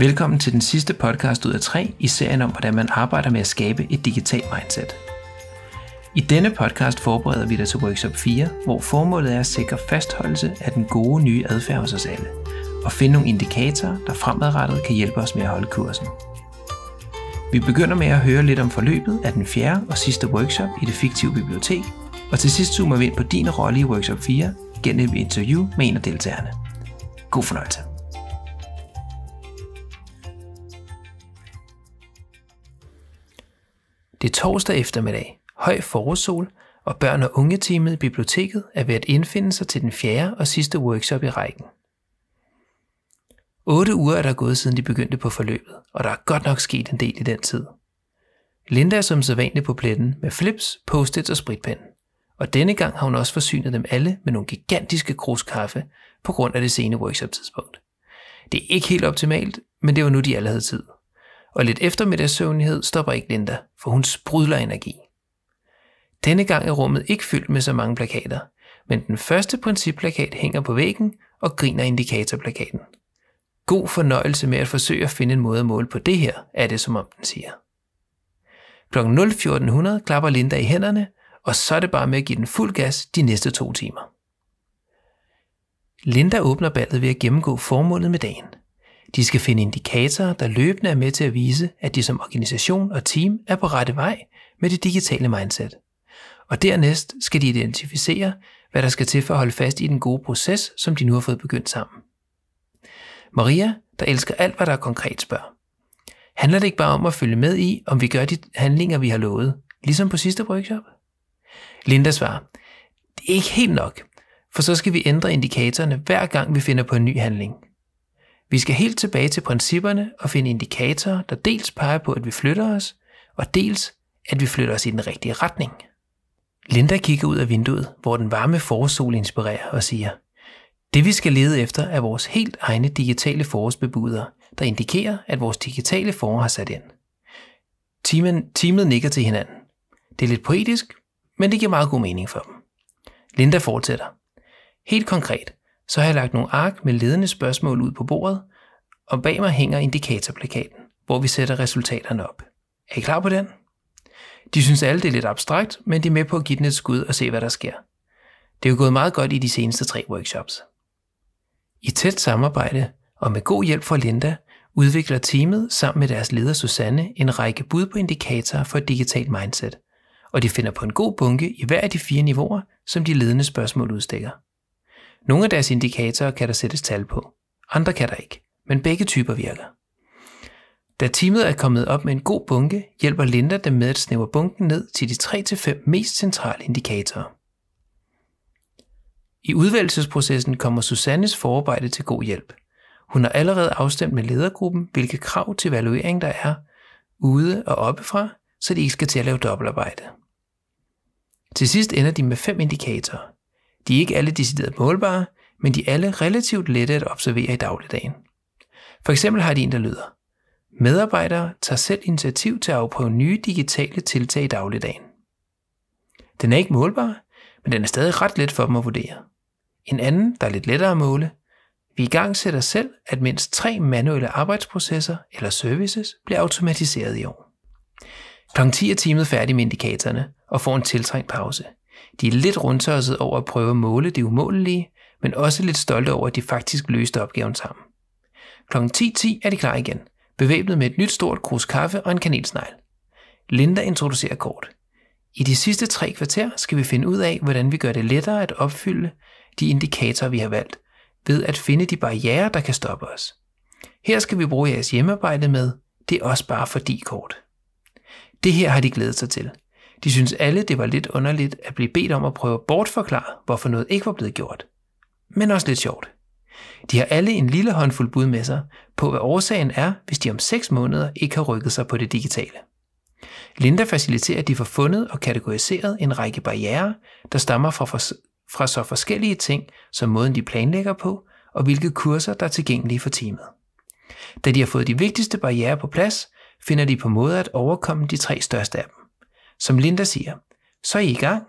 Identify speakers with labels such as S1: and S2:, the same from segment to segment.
S1: Velkommen til den sidste podcast ud af tre i serien om, hvordan man arbejder med at skabe et digitalt mindset. I denne podcast forbereder vi dig til workshop 4, hvor formålet er at sikre fastholdelse af den gode nye adfærd hos os alle, og finde nogle indikatorer, der fremadrettet kan hjælpe os med at holde kursen. Vi begynder med at høre lidt om forløbet af den fjerde og sidste workshop i det fiktive bibliotek, og til sidst zoomer vi ind på din rolle i workshop 4 gennem et interview med en af deltagerne. God fornøjelse. Det er torsdag eftermiddag, høj forårssol, og børn- og ungeteamet i biblioteket er ved at indfinde sig til den fjerde og sidste workshop i rækken. 8 uger er der gået siden de begyndte på forløbet, og der er godt nok sket en del i den tid. Linda er som sædvanligt på pletten med flips, post og spritpen. Og denne gang har hun også forsynet dem alle med nogle gigantiske krus kaffe på grund af det sene workshop-tidspunkt. Det er ikke helt optimalt, men det var nu de alle havde tid. Og lidt eftermiddagssøvnighed stopper ikke Linda, for hun sprudler energi. Denne gang er rummet ikke fyldt med så mange plakater, men den første principplakat hænger på væggen og griner indikatorplakaten. God fornøjelse med at forsøge at finde en måde at måle på det her, er det som om den siger. Kl. 0.1400 klapper Linda i hænderne, og så er det bare med at give den fuld gas de næste to timer. Linda åbner ballet ved at gennemgå formålet med dagen. De skal finde indikatorer, der løbende er med til at vise, at de som organisation og team er på rette vej med det digitale mindset. Og dernæst skal de identificere, hvad der skal til for at holde fast i den gode proces, som de nu har fået begyndt sammen. Maria, der elsker alt, hvad der er konkret, spørger. Handler det ikke bare om at følge med i, om vi gør de handlinger, vi har lovet, ligesom på sidste workshop? Linda svarer, det er ikke helt nok, for så skal vi ændre indikatorerne hver gang vi finder på en ny handling. Vi skal helt tilbage til principperne og finde indikatorer, der dels peger på, at vi flytter os, og dels, at vi flytter os i den rigtige retning. Linda kigger ud af vinduet, hvor den varme forårssol inspirerer og siger, det vi skal lede efter er vores helt egne digitale forårsbebuder, der indikerer, at vores digitale forår har sat ind. Teamen, teamet nikker til hinanden. Det er lidt poetisk, men det giver meget god mening for dem. Linda fortsætter. Helt konkret, så har jeg lagt nogle ark med ledende spørgsmål ud på bordet, og bag mig hænger indikatorplakaten, hvor vi sætter resultaterne op. Er I klar på den? De synes alle, det er lidt abstrakt, men de er med på at give den et skud og se, hvad der sker. Det er jo gået meget godt i de seneste tre workshops. I tæt samarbejde og med god hjælp fra Linda, udvikler teamet sammen med deres leder Susanne en række bud på indikatorer for et digitalt mindset, og de finder på en god bunke i hver af de fire niveauer, som de ledende spørgsmål udstikker. Nogle af deres indikatorer kan der sættes tal på, andre kan der ikke, men begge typer virker. Da teamet er kommet op med en god bunke, hjælper Linda dem med at snævre bunken ned til de 3-5 mest centrale indikatorer. I udvalgelsesprocessen kommer Susannes forarbejde til god hjælp. Hun har allerede afstemt med ledergruppen, hvilke krav til evaluering der er, ude og oppefra, så de ikke skal til at lave dobbeltarbejde. Til sidst ender de med fem indikatorer. De er ikke alle decideret målbare, men de er alle relativt lette at observere i dagligdagen. For eksempel har de en, der lyder, Medarbejdere tager selv initiativ til at afprøve nye digitale tiltag i dagligdagen. Den er ikke målbar, men den er stadig ret let for dem at vurdere. En anden, der er lidt lettere at måle, vi i gang sætter selv, at mindst tre manuelle arbejdsprocesser eller services bliver automatiseret i år. Kl. 10 er teamet færdig med indikatorerne og får en tiltrængt pause. De er lidt rundtørset over at prøve at måle det umålelige, men også lidt stolte over, at de faktisk løste opgaven sammen. Kl. 10.10 er de klar igen, bevæbnet med et nyt stort krus kaffe og en kanelsnegl. Linda introducerer kort. I de sidste tre kvarter skal vi finde ud af, hvordan vi gør det lettere at opfylde de indikatorer, vi har valgt, ved at finde de barriere, der kan stoppe os. Her skal vi bruge jeres hjemmearbejde med, det er også bare fordi kort. Det her har de glædet sig til. De synes alle, det var lidt underligt at blive bedt om at prøve at bortforklare, hvorfor noget ikke var blevet gjort. Men også lidt sjovt. De har alle en lille håndfuld bud med sig på, hvad årsagen er, hvis de om 6 måneder ikke har rykket sig på det digitale. Linda faciliterer, at de får fundet og kategoriseret en række barriere, der stammer fra, fra så forskellige ting som måden de planlægger på, og hvilke kurser der er tilgængelige for teamet. Da de har fået de vigtigste barriere på plads, finder de på måde at overkomme de tre største af dem. Som Linda siger, så er I i gang,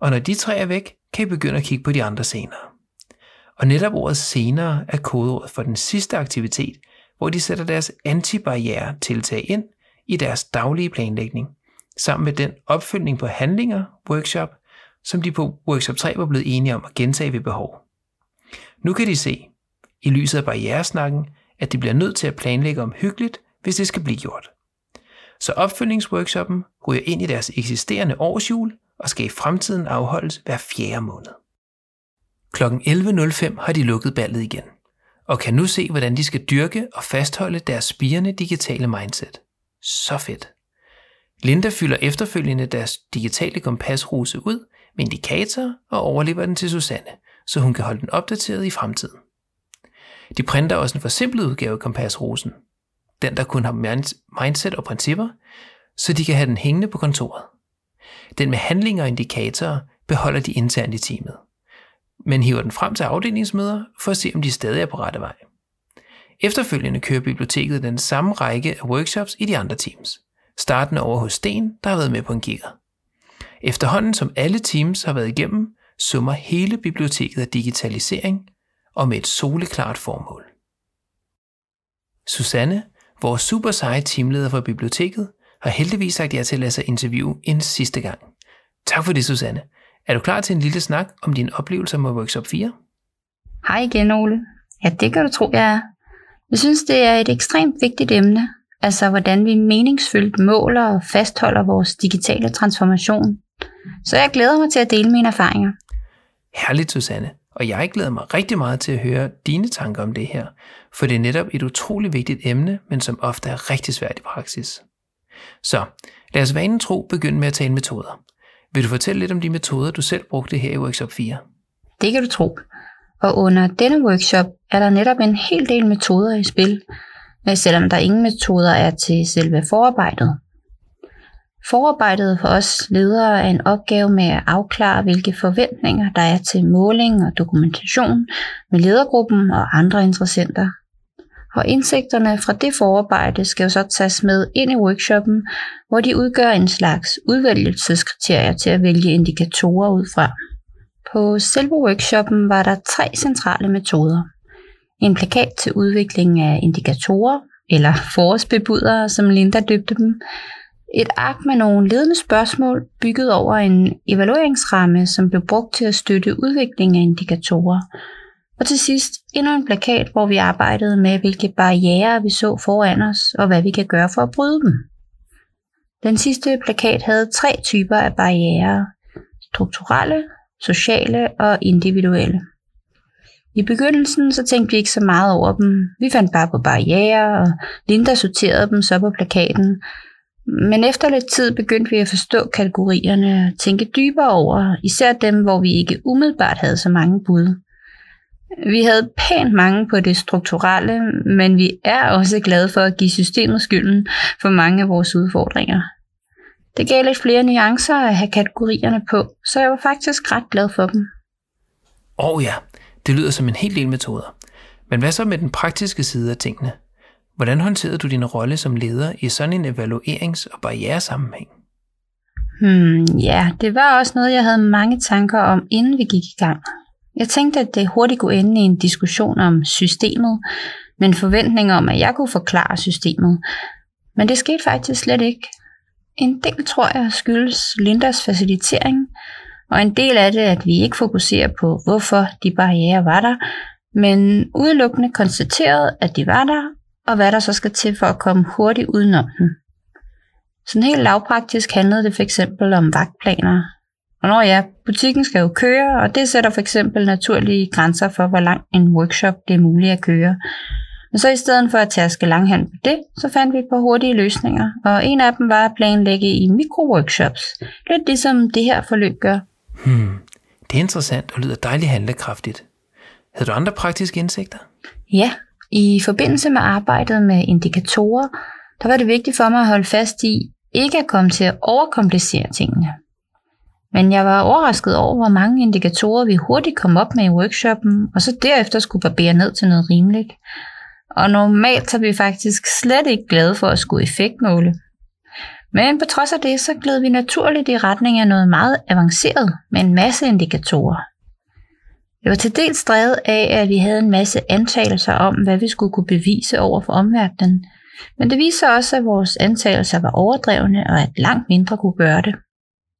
S1: og når de tre er væk, kan I begynde at kigge på de andre senere. Og netop ordet senere er kodeordet for den sidste aktivitet, hvor de sætter deres antibarriere tiltag ind i deres daglige planlægning, sammen med den opfølgning på handlinger workshop, som de på workshop 3 var blevet enige om at gentage ved behov. Nu kan de se, i lyset af barrieresnakken, at de bliver nødt til at planlægge om hyggeligt, hvis det skal blive gjort. Så opfølgningsworkshoppen ryger ind i deres eksisterende årsjul og skal i fremtiden afholdes hver fjerde måned. Kl. 11.05 har de lukket ballet igen, og kan nu se, hvordan de skal dyrke og fastholde deres spirende digitale mindset. Så fedt! Linda fylder efterfølgende deres digitale kompasruse ud med indikatorer og overlever den til Susanne, så hun kan holde den opdateret i fremtiden. De printer også en forsimplet udgave af kompasrosen, den der kun har mindset og principper, så de kan have den hængende på kontoret. Den med handlinger og indikatorer beholder de internt i teamet, men hiver den frem til afdelingsmøder for at se, om de stadig er på rette vej. Efterfølgende kører biblioteket den samme række af workshops i de andre teams, startende over hos Sten, der har været med på en kigger. Efterhånden som alle teams har været igennem, summer hele biblioteket af digitalisering og med et soleklart formål. Susanne, vores super seje teamleder for biblioteket, har heldigvis sagt ja til at lade sig interviewe en sidste gang. Tak for det, Susanne. Er du klar til en lille snak om dine oplevelser med Workshop 4?
S2: Hej igen, Ole. Ja, det kan du tro, jeg er. Jeg synes, det er et ekstremt vigtigt emne, altså hvordan vi meningsfyldt måler og fastholder vores digitale transformation. Så jeg glæder mig til at dele mine erfaringer.
S1: Herligt, Susanne. Og jeg glæder mig rigtig meget til at høre dine tanker om det her, for det er netop et utroligt vigtigt emne, men som ofte er rigtig svært i praksis. Så lad os vanen tro begynde med at tale metoder. Vil du fortælle lidt om de metoder, du selv brugte her i Workshop 4?
S2: Det kan du tro. Og under denne workshop er der netop en hel del metoder i spil, selvom der ingen metoder er til selve forarbejdet. Forarbejdet for os ledere er en opgave med at afklare, hvilke forventninger der er til måling og dokumentation med ledergruppen og andre interessenter. Og indsigterne fra det forarbejde skal jo så tages med ind i workshoppen, hvor de udgør en slags udvælgelseskriterier til at vælge indikatorer ud fra. På selve workshoppen var der tre centrale metoder. En plakat til udvikling af indikatorer, eller forårsbebudere, som Linda døbte dem, et ark med nogle ledende spørgsmål bygget over en evalueringsramme, som blev brugt til at støtte udvikling af indikatorer. Og til sidst endnu en plakat, hvor vi arbejdede med, hvilke barriere vi så foran os, og hvad vi kan gøre for at bryde dem. Den sidste plakat havde tre typer af barriere. Strukturelle, sociale og individuelle. I begyndelsen så tænkte vi ikke så meget over dem. Vi fandt bare på barriere, og Linda sorterede dem så på plakaten, men efter lidt tid begyndte vi at forstå kategorierne og tænke dybere over, især dem, hvor vi ikke umiddelbart havde så mange bud. Vi havde pænt mange på det strukturelle, men vi er også glade for at give systemet skylden for mange af vores udfordringer. Det gav lidt flere nuancer at have kategorierne på, så jeg var faktisk ret glad for dem.
S1: Åh oh ja, det lyder som en hel del metoder. Men hvad så med den praktiske side af tingene? Hvordan håndterede du din rolle som leder i sådan en evaluerings- og barrieresammenhæng?
S2: Hmm, ja, det var også noget, jeg havde mange tanker om, inden vi gik i gang. Jeg tænkte, at det hurtigt kunne ende i en diskussion om systemet, med en forventning om, at jeg kunne forklare systemet. Men det skete faktisk slet ikke. En del tror jeg skyldes Lindas facilitering, og en del af det, at vi ikke fokuserer på, hvorfor de barriere var der, men udelukkende konstateret, at de var der, og hvad der så skal til for at komme hurtigt udenom dem. Sådan helt lavpraktisk handlede det for eksempel om vagtplaner. Og når ja, butikken skal jo køre, og det sætter for eksempel naturlige grænser for, hvor lang en workshop det er muligt at køre. Men så i stedet for at tærske langhand på det, så fandt vi par hurtige løsninger, og en af dem var at planlægge i mikroworkshops. Lidt ligesom det her forløb gør.
S1: Hmm, det er interessant og lyder dejligt handlekraftigt. Havde du andre praktiske indsigter?
S2: Ja, i forbindelse med arbejdet med indikatorer, der var det vigtigt for mig at holde fast i ikke at komme til at overkomplicere tingene. Men jeg var overrasket over, hvor mange indikatorer vi hurtigt kom op med i workshoppen, og så derefter skulle barbere ned til noget rimeligt. Og normalt er vi faktisk slet ikke glade for at skulle effektmåle. Men på trods af det, så gled vi naturligt i retning af noget meget avanceret med en masse indikatorer. Det var til dels drevet af, at vi havde en masse antagelser om, hvad vi skulle kunne bevise over for omverdenen, men det viser også, at vores antagelser var overdrevne, og at langt mindre kunne gøre det.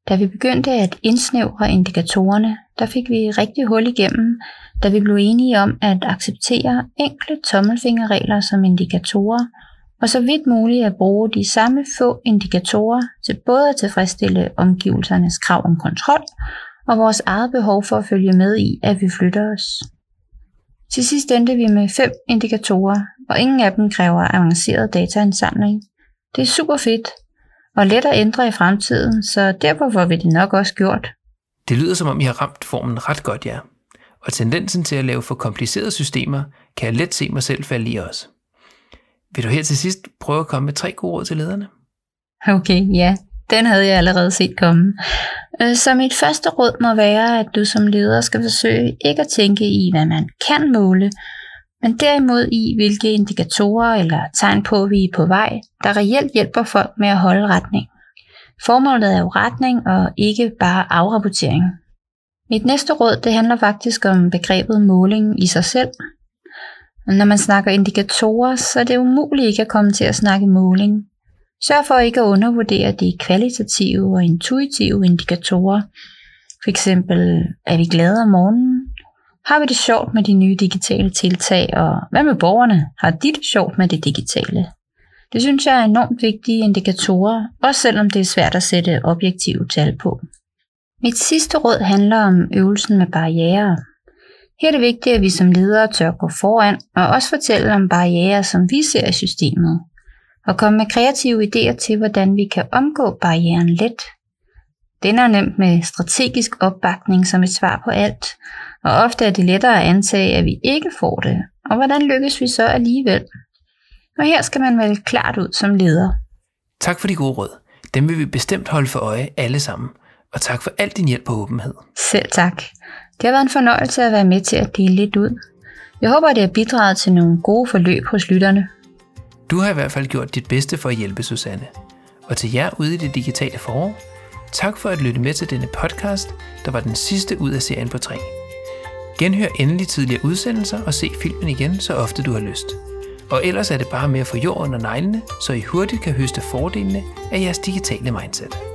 S2: Da vi begyndte at indsnævre indikatorerne, der fik vi rigtig hul igennem, da vi blev enige om at acceptere enkle tommelfingerregler som indikatorer, og så vidt muligt at bruge de samme få indikatorer til både at tilfredsstille omgivelsernes krav om kontrol og vores eget behov for at følge med i, at vi flytter os. Til sidst endte vi med fem indikatorer, og ingen af dem kræver avanceret dataindsamling. Det er super fedt, og let at ændre i fremtiden, så derfor får vi det nok også gjort.
S1: Det lyder som om I har ramt formen ret godt, ja. Og tendensen til at lave for komplicerede systemer, kan jeg let se mig selv falde i også. Vil du her til sidst prøve at komme med tre gode råd til lederne?
S2: Okay, ja. Den havde jeg allerede set komme. Øh, så mit første råd må være, at du som leder skal forsøge ikke at tænke i, hvad man kan måle, men derimod i, hvilke indikatorer eller tegn på, at vi er på vej, der reelt hjælper folk med at holde retning. Formålet er jo retning og ikke bare afrapportering. Mit næste råd det handler faktisk om begrebet måling i sig selv. Når man snakker indikatorer, så er det umuligt ikke at komme til at snakke måling. Sørg for ikke at undervurdere de kvalitative og intuitive indikatorer. For eksempel, er vi glade om morgenen? Har vi det sjovt med de nye digitale tiltag? Og hvad med borgerne? Har de det sjovt med det digitale? Det synes jeg er enormt vigtige indikatorer, også selvom det er svært at sætte objektive tal på. Mit sidste råd handler om øvelsen med barriere. Her er det vigtigt, at vi som ledere tør gå foran og også fortælle om barriere, som vi ser i systemet, og komme med kreative idéer til, hvordan vi kan omgå barrieren let. Den er nemt med strategisk opbakning som et svar på alt, og ofte er det lettere at antage, at vi ikke får det, og hvordan lykkes vi så alligevel? Og her skal man vel klart ud som leder.
S1: Tak for de gode råd. Dem vil vi bestemt holde for øje alle sammen. Og tak for al din hjælp og åbenhed.
S2: Selv tak. Det har været en fornøjelse at være med til at dele lidt ud. Jeg håber, det har bidraget til nogle gode forløb hos lytterne.
S1: Du har i hvert fald gjort dit bedste for at hjælpe Susanne. Og til jer ude i det digitale forår, tak for at lytte med til denne podcast, der var den sidste ud af serien på tre. Genhør endelig tidligere udsendelser og se filmen igen, så ofte du har lyst. Og ellers er det bare med at få jord under neglene, så I hurtigt kan høste fordelene af jeres digitale mindset.